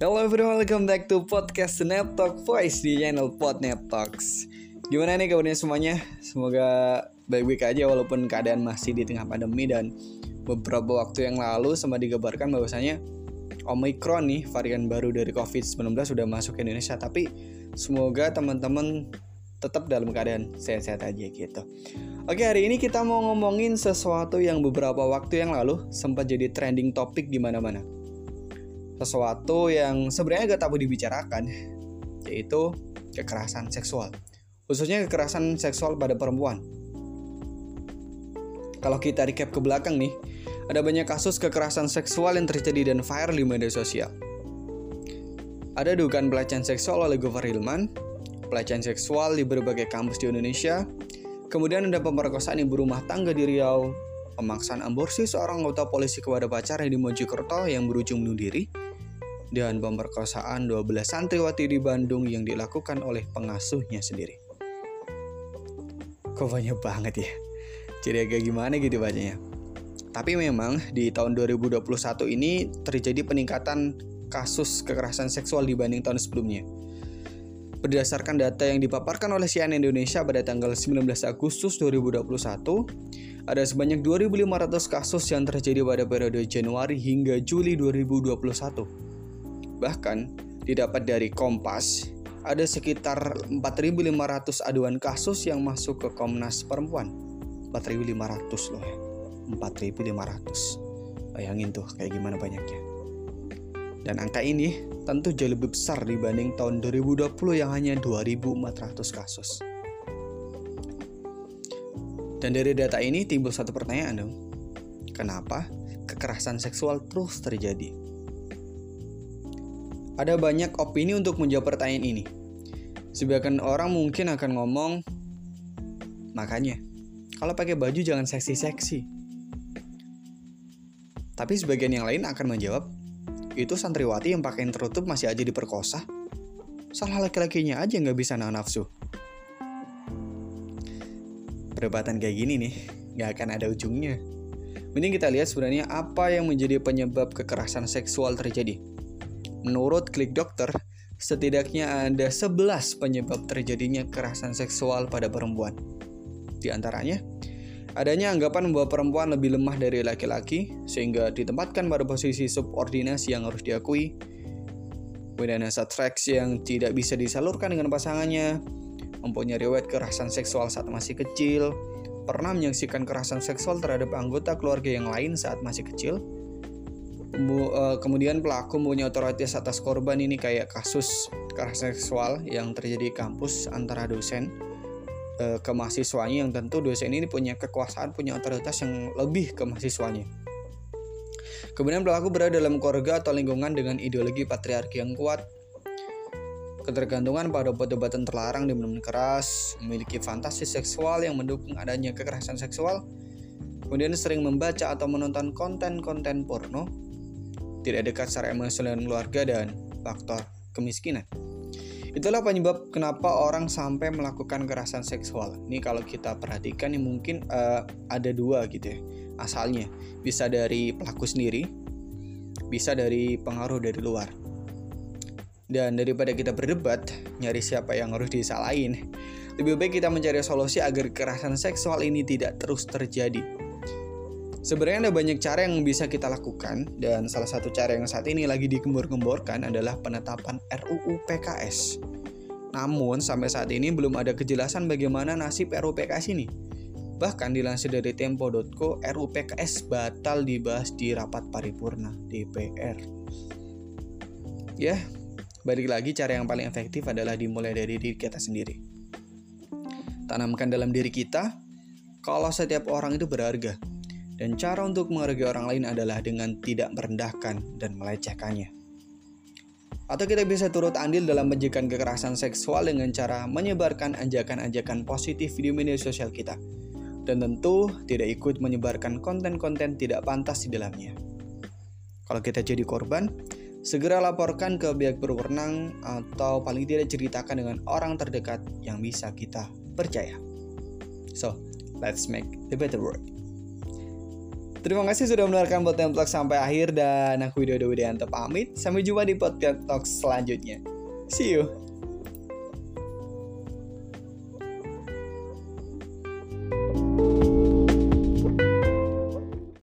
Hello everyone, welcome back to podcast Net Talk Voice di channel Podnet Talks. Gimana nih kabarnya semuanya? Semoga baik-baik aja walaupun keadaan masih di tengah pandemi dan beberapa waktu yang lalu sempat digabarkan bahwasanya Omicron nih varian baru dari COVID-19 sudah masuk ke Indonesia tapi semoga teman-teman tetap dalam keadaan sehat-sehat aja gitu. Oke hari ini kita mau ngomongin sesuatu yang beberapa waktu yang lalu sempat jadi trending topik di mana-mana. Sesuatu yang sebenarnya gak tabu dibicarakan, yaitu kekerasan seksual. Khususnya kekerasan seksual pada perempuan. Kalau kita recap ke belakang nih, ada banyak kasus kekerasan seksual yang terjadi dan viral di media sosial. Ada dugaan pelecehan seksual oleh Gofar Hilman, pelecehan seksual di berbagai kampus di Indonesia, kemudian ada pemerkosaan ibu rumah tangga di Riau, pemaksaan aborsi seorang anggota polisi kepada pacarnya di Mojokerto yang berujung bunuh diri, dan pemerkosaan 12 santriwati di Bandung yang dilakukan oleh pengasuhnya sendiri. Kok banyak banget ya? Jadi agak gimana gitu bacanya. Tapi memang di tahun 2021 ini terjadi peningkatan kasus kekerasan seksual dibanding tahun sebelumnya. Berdasarkan data yang dipaparkan oleh CNN Indonesia pada tanggal 19 Agustus 2021, ada sebanyak 2.500 kasus yang terjadi pada periode Januari hingga Juli 2021 Bahkan, didapat dari Kompas, ada sekitar 4.500 aduan kasus yang masuk ke Komnas Perempuan. 4.500 loh ya. 4.500. Bayangin tuh kayak gimana banyaknya. Dan angka ini tentu jauh lebih besar dibanding tahun 2020 yang hanya 2.400 kasus. Dan dari data ini timbul satu pertanyaan dong. Kenapa kekerasan seksual terus terjadi? Ada banyak opini untuk menjawab pertanyaan ini. Sebagian orang mungkin akan ngomong, makanya, kalau pakai baju jangan seksi-seksi. Tapi sebagian yang lain akan menjawab, itu santriwati yang pakaian tertutup masih aja diperkosa. Salah laki-lakinya aja nggak bisa nahan nafsu. Perdebatan kayak gini nih, nggak akan ada ujungnya. Mending kita lihat sebenarnya apa yang menjadi penyebab kekerasan seksual terjadi. Menurut Klik Dokter, setidaknya ada 11 penyebab terjadinya kekerasan seksual pada perempuan. Di antaranya, adanya anggapan bahwa perempuan lebih lemah dari laki-laki sehingga ditempatkan pada posisi subordinasi yang harus diakui. Kemudian seks yang tidak bisa disalurkan dengan pasangannya, mempunyai riwayat kekerasan seksual saat masih kecil, pernah menyaksikan kekerasan seksual terhadap anggota keluarga yang lain saat masih kecil, kemudian pelaku mempunyai otoritas atas korban ini kayak kasus kekerasan seksual yang terjadi di kampus antara dosen uh, ke mahasiswanya. Yang tentu dosen ini punya kekuasaan punya otoritas yang lebih ke mahasiswanya. Kemudian pelaku berada dalam keluarga atau lingkungan dengan ideologi patriarki yang kuat. Ketergantungan pada obat-obatan terlarang di minuman keras, memiliki fantasi seksual yang mendukung adanya kekerasan seksual, kemudian sering membaca atau menonton konten-konten porno, tidak dekat secara emosional dengan keluarga, dan faktor kemiskinan. Itulah penyebab kenapa orang sampai melakukan kekerasan seksual. Ini kalau kita perhatikan ini mungkin uh, ada dua gitu ya asalnya. Bisa dari pelaku sendiri, bisa dari pengaruh dari luar. Dan daripada kita berdebat nyari siapa yang harus disalahin, lebih baik kita mencari solusi agar kekerasan seksual ini tidak terus terjadi. Sebenarnya ada banyak cara yang bisa kita lakukan dan salah satu cara yang saat ini lagi digembor-gemborkan adalah penetapan RUU PKS. Namun sampai saat ini belum ada kejelasan bagaimana nasib RUU PKS ini. Bahkan dilansir dari tempo.co, RUU PKS batal dibahas di rapat paripurna DPR. Ya, balik lagi cara yang paling efektif adalah dimulai dari diri kita sendiri. Tanamkan dalam diri kita kalau setiap orang itu berharga dan cara untuk menghargai orang lain adalah dengan tidak merendahkan dan melecehkannya. Atau kita bisa turut andil dalam pencegahan kekerasan seksual dengan cara menyebarkan ajakan-ajakan positif di media sosial kita. Dan tentu tidak ikut menyebarkan konten-konten tidak pantas di dalamnya. Kalau kita jadi korban, segera laporkan ke pihak berwenang atau paling tidak ceritakan dengan orang terdekat yang bisa kita percaya. So, let's make the better world. Terima kasih sudah mendengarkan podcast Talk sampai akhir dan aku Widodo Widianto pamit. Sampai jumpa di podcast Talk selanjutnya. See you.